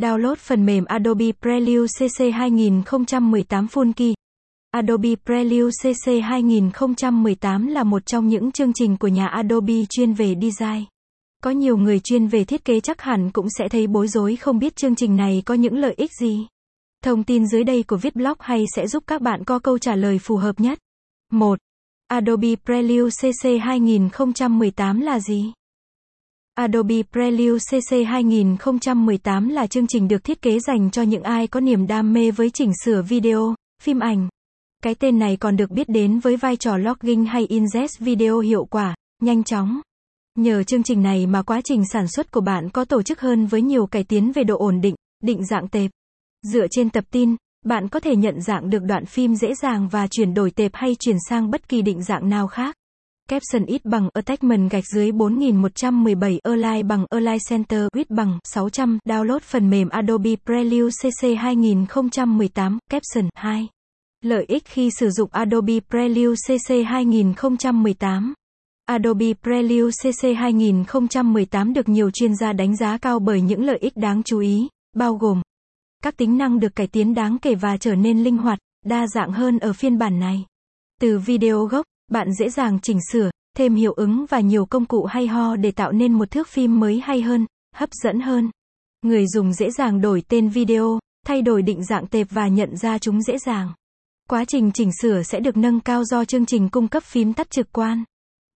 Download phần mềm Adobe Prelude CC 2018 Full Key. Adobe Prelude CC 2018 là một trong những chương trình của nhà Adobe chuyên về design. Có nhiều người chuyên về thiết kế chắc hẳn cũng sẽ thấy bối rối không biết chương trình này có những lợi ích gì. Thông tin dưới đây của viết blog hay sẽ giúp các bạn có câu trả lời phù hợp nhất. 1. Adobe Prelude CC 2018 là gì? Adobe Prelude CC 2018 là chương trình được thiết kế dành cho những ai có niềm đam mê với chỉnh sửa video, phim ảnh. Cái tên này còn được biết đến với vai trò logging hay ingest video hiệu quả, nhanh chóng. Nhờ chương trình này mà quá trình sản xuất của bạn có tổ chức hơn với nhiều cải tiến về độ ổn định, định dạng tệp. Dựa trên tập tin, bạn có thể nhận dạng được đoạn phim dễ dàng và chuyển đổi tệp hay chuyển sang bất kỳ định dạng nào khác. Caption ít bằng attachment gạch dưới 4117 Align bằng Align Center width bằng 600 Download phần mềm Adobe Prelude CC 2018 Caption 2 Lợi ích khi sử dụng Adobe Prelude CC 2018 Adobe Prelude CC 2018 được nhiều chuyên gia đánh giá cao bởi những lợi ích đáng chú ý, bao gồm các tính năng được cải tiến đáng kể và trở nên linh hoạt, đa dạng hơn ở phiên bản này. Từ video gốc, bạn dễ dàng chỉnh sửa, thêm hiệu ứng và nhiều công cụ hay ho để tạo nên một thước phim mới hay hơn, hấp dẫn hơn. Người dùng dễ dàng đổi tên video, thay đổi định dạng tệp và nhận ra chúng dễ dàng. Quá trình chỉnh sửa sẽ được nâng cao do chương trình cung cấp phím tắt trực quan.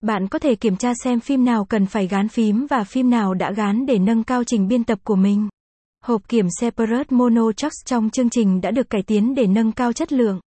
Bạn có thể kiểm tra xem phim nào cần phải gán phím và phim nào đã gán để nâng cao trình biên tập của mình. Hộp kiểm Separate Mono Tracks trong chương trình đã được cải tiến để nâng cao chất lượng.